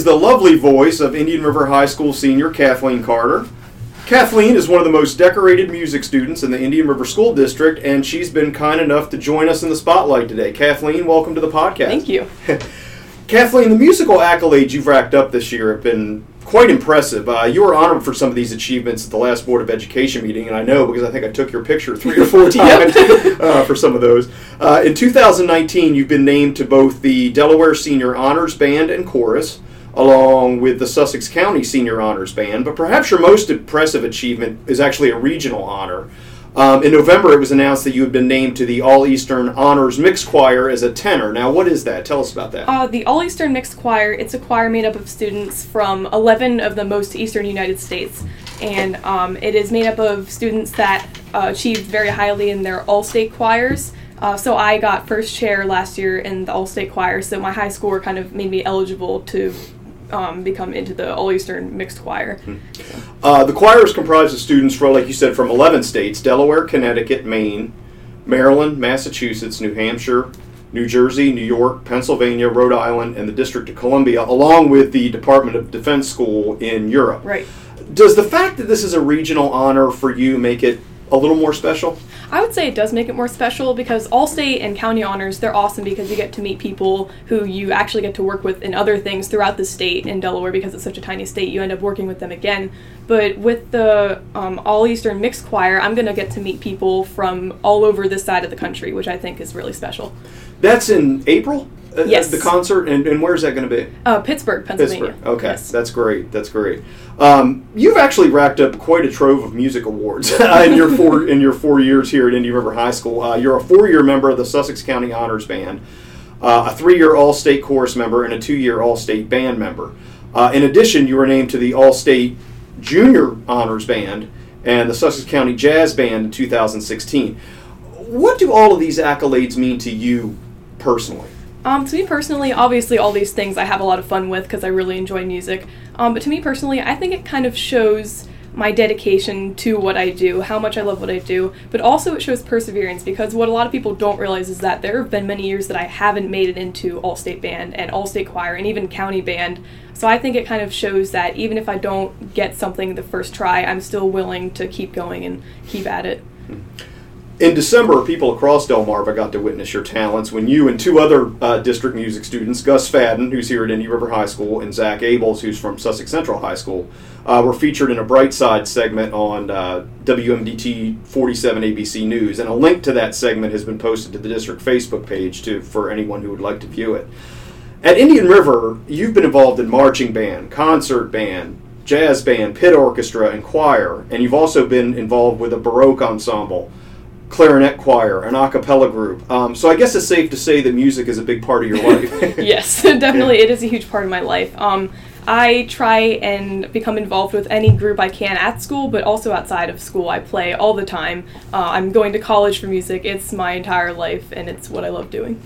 is the lovely voice of Indian River High School senior Kathleen Carter. Kathleen is one of the most decorated music students in the Indian River School District, and she's been kind enough to join us in the spotlight today. Kathleen, welcome to the podcast. Thank you. Kathleen, the musical accolades you've racked up this year have been quite impressive. Uh, you were honored for some of these achievements at the last Board of Education meeting, and I know because I think I took your picture three or four times uh, for some of those. Uh, in 2019, you've been named to both the Delaware Senior Honors Band and Chorus, along with the Sussex County Senior Honors Band, but perhaps your most impressive achievement is actually a regional honor. Um, in November, it was announced that you had been named to the All Eastern Honors Mixed Choir as a tenor. Now, what is that? Tell us about that. Uh, the All Eastern Mixed Choir, it's a choir made up of students from 11 of the most eastern United States. And um, it is made up of students that uh, achieved very highly in their all state choirs. Uh, so I got first chair last year in the all state choir, so my high score kind of made me eligible to um, become into the All Eastern Mixed Choir. Uh, the choir is comprised of students from, like you said, from 11 states Delaware, Connecticut, Maine, Maryland, Massachusetts, New Hampshire, New Jersey, New York, Pennsylvania, Rhode Island, and the District of Columbia, along with the Department of Defense School in Europe. Right. Does the fact that this is a regional honor for you make it a little more special? I would say it does make it more special because all state and county honors, they're awesome because you get to meet people who you actually get to work with in other things throughout the state in Delaware because it's such a tiny state. You end up working with them again. But with the um, All Eastern Mixed Choir, I'm going to get to meet people from all over this side of the country, which I think is really special. That's in April? Uh, Yes. The concert, and, and where's that going to be? Uh, Pittsburgh, Pennsylvania. Pittsburgh. Okay, Yes. that's great. That's great. Um, you've actually racked up quite a trove of music awards in your four in your four years here at Indian River High School. Uh, you're a four-year member of the Sussex County Honors Band, uh, a three-year All-State Chorus member, and a two-year All-State Band member. Uh, in addition, you were named to the All-State Junior Honors Band and the Sussex County Jazz Band in 2016. What do all of these accolades mean to you personally? Um, to me personally, obviously, all these things I have a lot of fun with because I really enjoy music. Um, but to me personally, I think it kind of shows my dedication to what I do, how much I love what I do, but also it shows perseverance because what a lot of people don't realize is that there have been many years that I haven't made it into all state band and all state choir and even county band. So I think it kind of shows that even if I don't get something the first try, I'm still willing to keep going and keep at it. In December, people across Delmarva got to witness your talents when you and two other uh, district music students, Gus Fadden, who's here at Indian River High School, and Zach Abels, who's from Sussex Central High School, uh, were featured in a Bright Side segment on uh, WMDT 47 ABC News. And a link to that segment has been posted to the district Facebook page to, for anyone who would like to view it. At Indian River, you've been involved in marching band, concert band, jazz band, pit orchestra, and choir, and you've also been involved with a Baroque ensemble clarinet choir, an a cappella group. Um, so I guess it's safe to say that music is a big part of your life. yes, definitely, it is a huge part of my life. Um, I try and become involved with any group I can at school, but also outside of school. I play all the time. Uh, I'm going to college for music. It's my entire life, and it's what I love doing.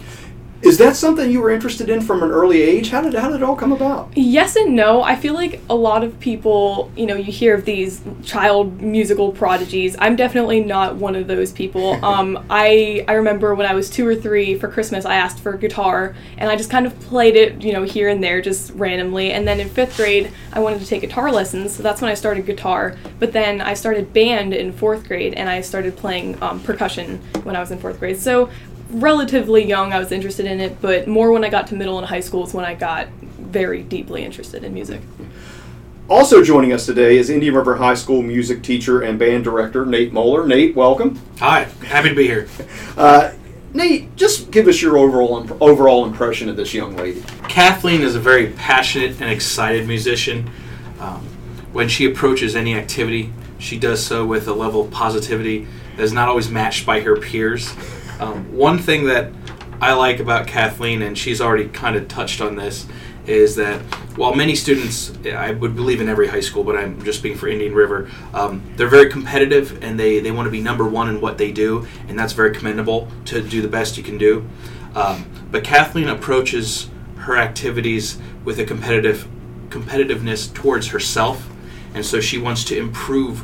Is that something you were interested in from an early age? How did how did it all come about? Yes and no. I feel like a lot of people, you know, you hear of these child musical prodigies. I'm definitely not one of those people. Um, I I remember when I was two or three for Christmas, I asked for a guitar, and I just kind of played it, you know, here and there, just randomly. And then in fifth grade, I wanted to take guitar lessons, so that's when I started guitar. But then I started band in fourth grade, and I started playing um, percussion when I was in fourth grade. So relatively young, I was interested in it, but more when I got to middle and high school is when I got very deeply interested in music. Also joining us today is Indian River High School music teacher and band director Nate Mohler. Nate, welcome. Hi, happy to be here. Uh, Nate, just give us your overall imp- overall impression of this young lady. Kathleen is a very passionate and excited musician. Um, when she approaches any activity, she does so with a level of positivity that is not always matched by her peers. Um, one thing that I like about Kathleen, and she's already kind of touched on this, is that while many students, I would believe in every high school, but I'm just speaking for Indian River, um, they're very competitive and they, they want to be number one in what they do, and that's very commendable to do the best you can do. Um, but Kathleen approaches her activities with a competitive competitiveness towards herself, and so she wants to improve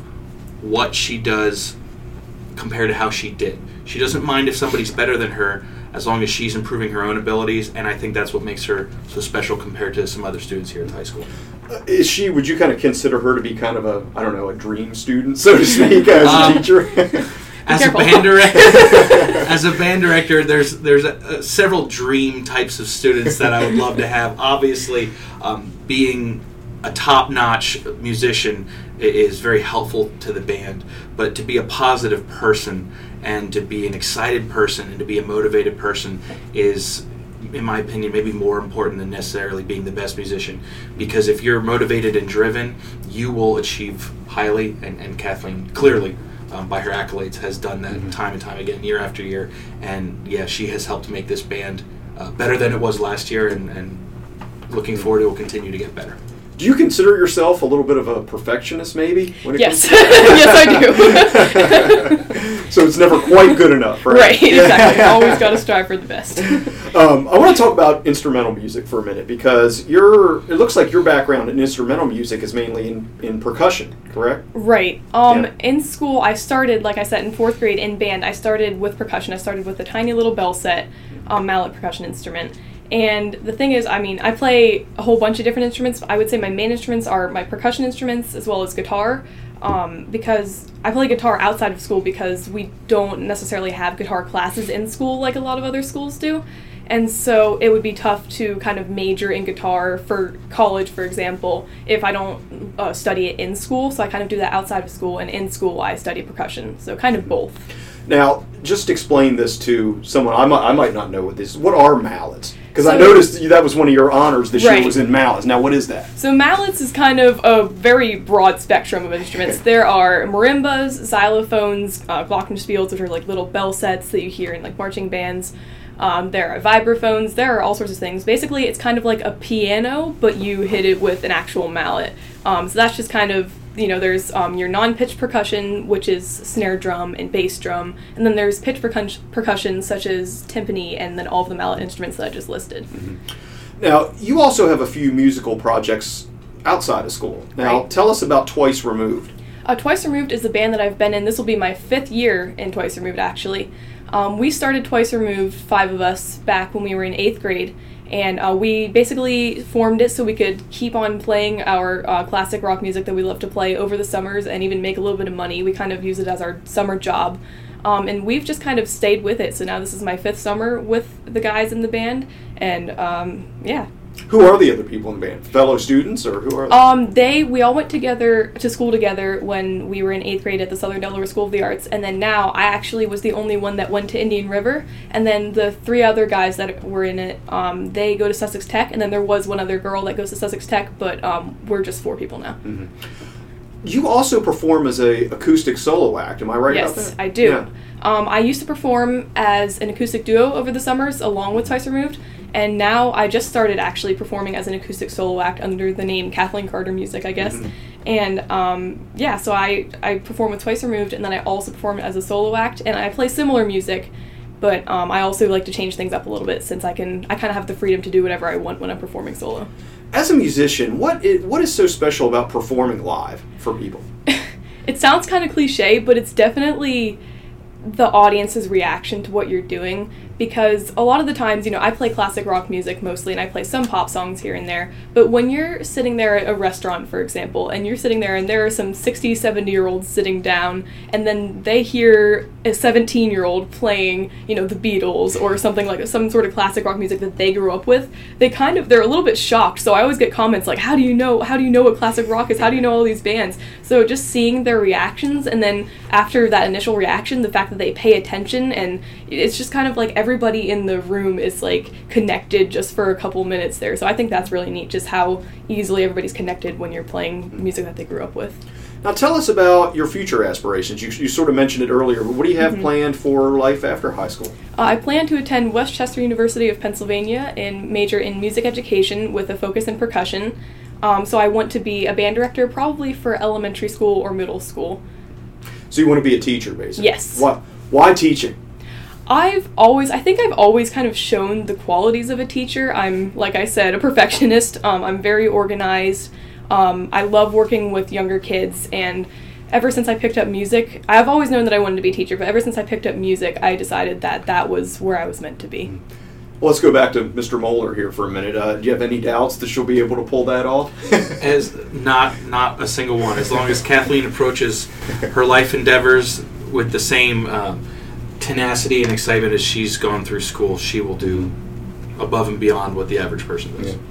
what she does compared to how she did. She doesn't mind if somebody's better than her, as long as she's improving her own abilities, and I think that's what makes her so special compared to some other students here at the high school. Uh, is she? Would you kind of consider her to be kind of a I don't know a dream student, so to speak, as Um, a teacher? as a band director, as a band director, there's there's a, a, several dream types of students that I would love to have. Obviously, um, being a top-notch musician i- is very helpful to the band, but to be a positive person and to be an excited person and to be a motivated person is in my opinion, maybe more important than necessarily being the best musician. Because if you're motivated and driven, you will achieve highly. And, and Kathleen clearly, um, by her accolades, has done that time and time again, year after year. And yeah, she has helped make this band uh, better than it was last year. And, and looking forward, it will continue to get better. Do you consider yourself a little bit of a perfectionist, maybe? When Yes. comes yes, I do. so it's never quite good enough, right? Right, exactly. Always got to strive for the best. Um, I want to talk about instrumental music for a minute because your it looks like your background in instrumental music is mainly in, in percussion, correct? Right. Um, Yeah. In school, I started, like I said, in fourth grade in band. I started with percussion. I started with a tiny little bell set, um, mallet percussion instrument. And the thing is, I mean, I play a whole bunch of different instruments. I would say my main instruments are my percussion instruments as well as guitar. Um, because I play guitar outside of school because we don't necessarily have guitar classes in school like a lot of other schools do. And so it would be tough to kind of major in guitar for college, for example, if I don't uh, study it in school. So I kind of do that outside of school, and in school I study percussion. So kind of both. Now, just explain this to someone. I might, I might not know what this is. What are mallets? Because I noticed that was one of your honors this year was in mallets. Now, what is that? So mallets is kind of a very broad spectrum of instruments. There are marimbas, xylophones, uh, glockenspiels, which are like little bell sets that you hear in like marching bands. Um, there are vibraphones. There are all sorts of things. Basically, it's kind of like a piano, but you hit it with an actual mallet. Um, so that's just kind of you know there's um, your non-pitch percussion, which is snare drum and bass drum, and then there's pitch percus- percussion such as timpani, and then all of the mallet instruments that I just listed. Now, you also have a few musical projects outside of school. Now, Right. tell us about Twice Removed. Uh, Twice Removed is the band that I've been in. This will be my fifth year in Twice Removed, actually. Um, we started Twice Removed, five of us, back when we were in eighth grade. And uh, we basically formed it so we could keep on playing our uh, classic rock music that we love to play over the summers and even make a little bit of money. We kind of use it as our summer job. Um, and we've just kind of stayed with it. So now this is my fifth summer with the guys in the band. And um, yeah, Who are the other people in the band? Fellow students, or who are they? um, they we all went together to school together when we were in eighth grade at the Southern Delaware School of the Arts, and then now I actually was the only one that went to Indian River, and then the three other guys that were in it, um, they go to Sussex Tech, and then there was one other girl that goes to Sussex Tech, but um, we're just four people now. you also perform as a acoustic solo act. Am I right about yes, that? I do. Yeah. Um, I used to perform as an acoustic duo over the summers along with Twice Removed, and now I just started actually performing as an acoustic solo act under the name Kathleen Carter Music, I guess. And um, yeah, so I, I perform with Twice Removed, and then I also perform as a solo act, and I play similar music, but um, I also like to change things up a little bit since I can I kind of have the freedom to do whatever I want when I'm performing solo. As a musician, what is, what is so special about performing live for people? it sounds kind of cliche, but it's definitely the audience's reaction to what you're doing because a lot of the times, you know, I play classic rock music mostly and I play some pop songs here and there, but when you're sitting there at a restaurant, for example, and you're sitting there and there are some 60, 70 year olds sitting down and then they hear a 17 year old playing, you know, the Beatles or something like some sort of classic rock music that they grew up with, they kind of, they're a little bit shocked. So I always get comments like, how do you know, how do you know what classic rock is? How do you know all these bands? So just seeing their reactions and then after that initial reaction, the fact that they pay attention and it's just kind of like everybody in the room is like connected just for a couple minutes there. So I think that's really neat, just how easily everybody's connected when you're playing music that they grew up with. Now, tell us about your future aspirations. You, you sort of mentioned it earlier, but what do you have Mm-hmm. planned for life after high school? Uh, I plan to attend West Chester University of Pennsylvania and major in music education with a focus in percussion. Um, so I want to be a band director, probably for elementary school or middle school. So you want to be a teacher, basically? Yes. Why, why teaching? I've always, I think I've always kind of shown the qualities of a teacher. I'm, like I said, a perfectionist. Um, I'm very organized. Um, I love working with younger kids, and ever since I picked up music, I've always known that I wanted to be a teacher, but ever since I picked up music, I decided that that was where I was meant to be. Well, let's go back to Mr. Mohler here for a minute. Uh, do you have any doubts that she'll be able to pull that off? As not not a single one. As long as Kathleen approaches her life endeavors with the same um, tenacity and excitement as she's gone through school, she will do above and beyond what the average person does. Yeah.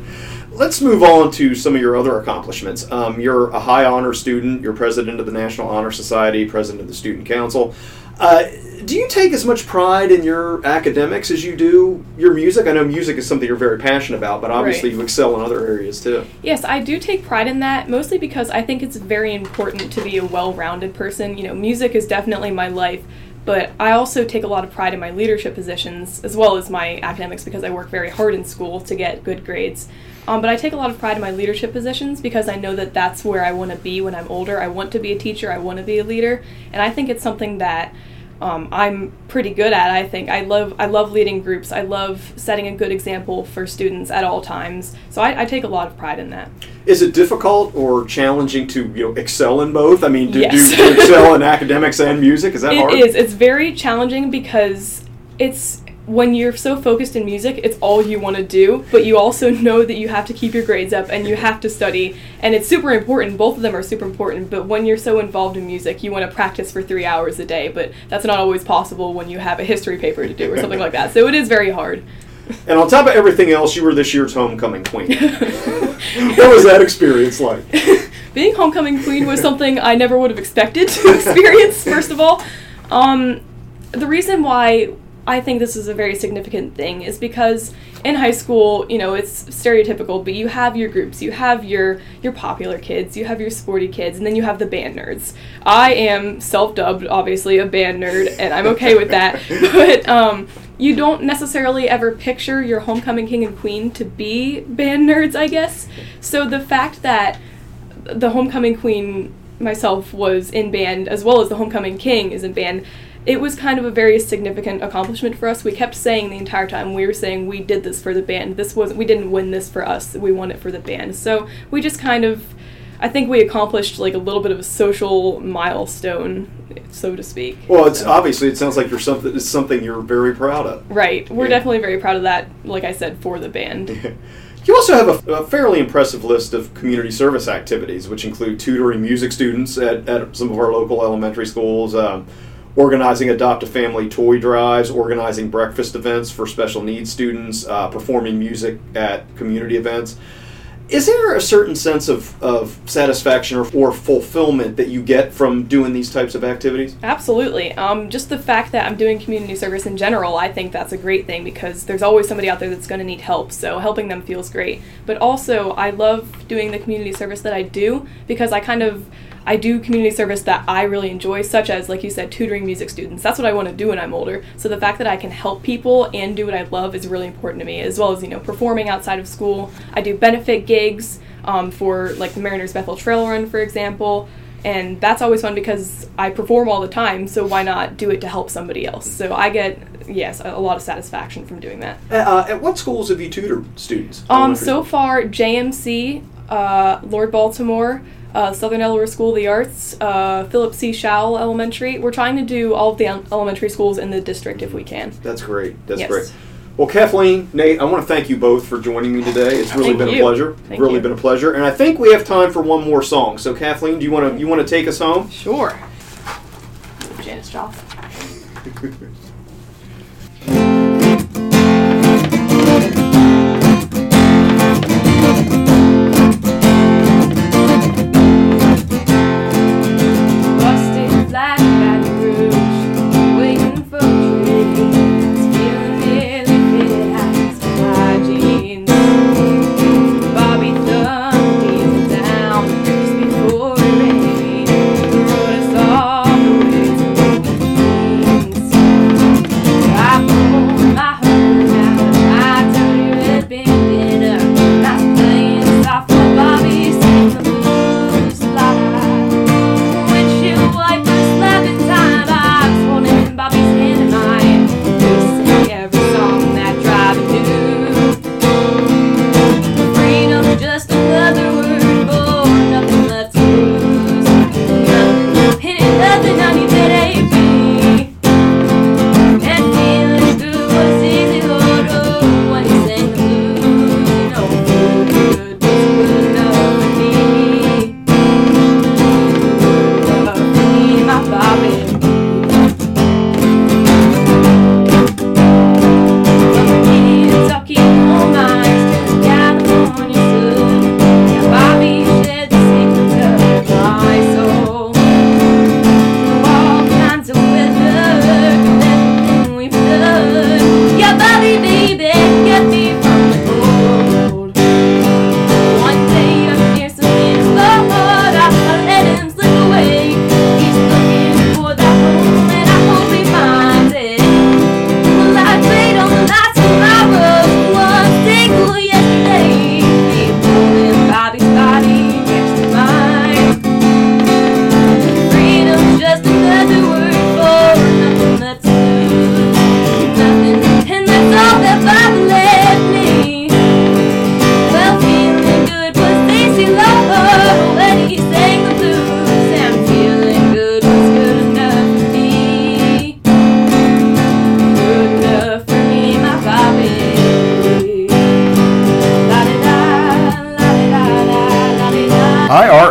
Let's move on to some of your other accomplishments. Um, you're a high honor student. You're president of the National Honor Society, president of the Student Council. Uh, do you take as much pride in your academics as you do your music? I know music is something you're very passionate about, but obviously Right. you excel in other areas too. Yes, I do take pride in that, mostly because I think it's very important to be a well rounded person. You know, music is definitely my life, but I also take a lot of pride in my leadership positions as well as my academics because I work very hard in school to get good grades. Um, but I take a lot of pride in my leadership positions because I know that that's where I want to be when I'm older. I want to be a teacher, I want to be a leader, and I think it's something that um, I'm pretty good at. I think I love I love leading groups. I love setting a good example for students at all times. So I, I take a lot of pride in that. Is it difficult or challenging to you know excel in both? I mean, do, Yes. do you excel in academics and music? Is that It hard? It is. It's very challenging because it's when you're so focused in music, it's all you want to do, but you also know that you have to keep your grades up and you have to study, and it's super important. Both of them are super important, but when you're so involved in music, you want to practice for three hours a day, but that's not always possible when you have a history paper to do or something like that. So it is very hard. And on top of everything else, you were this year's homecoming queen. what was that experience like? being homecoming queen was something I never would have expected to experience. First of all, um, the reason why I think this is a very significant thing is because in high school, you know, it's stereotypical, but you have your groups, you have your your popular kids, you have your sporty kids, and then you have the band nerds. I am self-dubbed, obviously, a band nerd, and I'm okay with that. But um, you don't necessarily ever picture your homecoming king and queen to be band nerds, I guess. So the fact that the homecoming queen myself was in band as well as the homecoming king is in band it was kind of a very significant accomplishment for us. We kept saying the entire time we were saying we did this for the band. This wasn't we didn't win this for us we won it for the band. So we just kind of i think we accomplished like a little bit of a social milestone so to speak. Well, it's So- obviously it sounds like you're something it's something you're very proud of. right. We're Yeah. definitely very proud of that like i said for the band. You also have a, a fairly impressive list of community service activities, which include tutoring music students at, at some of our local elementary schools, um, organizing adopt a family toy drives, organizing breakfast events for special needs students, uh, performing music at community events. Is there a certain sense of, of satisfaction or, or fulfillment that you get from doing these types of activities? Absolutely. Um, just the fact that I'm doing community service in general, I think that's a great thing because there's always somebody out there that's going to need help. So helping them feels great. But also, I love doing the community service that I do because I kind of I do community service that I really enjoy, such as, like you said, tutoring music students. That's what I want to do when I'm older. So the fact that I can help people and do what I love is really important to me, as well as, you know, performing outside of school. I do benefit gigs um, for, like, the Mariners Bethel Trail Run, for example. And that's always fun because I perform all the time, so why not do it to help somebody else? So I get, yes, a lot of satisfaction from doing that. Uh, at what schools have you tutored students? Um, so far, JMC, uh, Lord Baltimore, uh, Southern Delaware School of the Arts, uh, Philip C. Showell Elementary. We're trying to do all of the elementary schools in the district if we can. That's great. That's Yes. great. Well, Kathleen, Nate, I want to thank you both for joining me today. It's really Thank been a pleasure. Thank really you. been a pleasure. And I think we have time for one more song. So, Kathleen, do you want to you want to take us home? Sure. Janice Joff. nothing I need.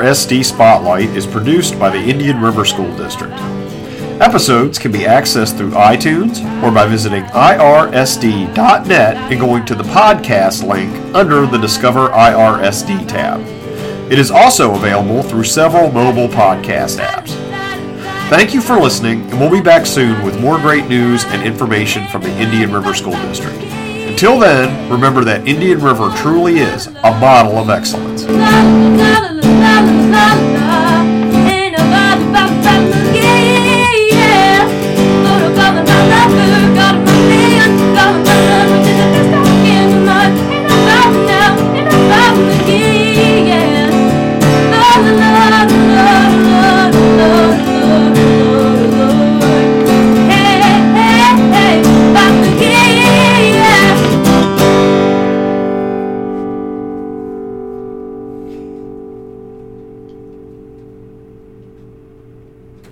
IRSD Spotlight is produced by the Indian River School District. Episodes can be accessed through iTunes or by visiting irsd.net and going to the podcast link under the Discover IRSD tab. It is also available through several mobile podcast apps. Thank you for listening, and we'll be back soon with more great news and information from the Indian River School District. Until then, remember that Indian River truly is a model of excellence. La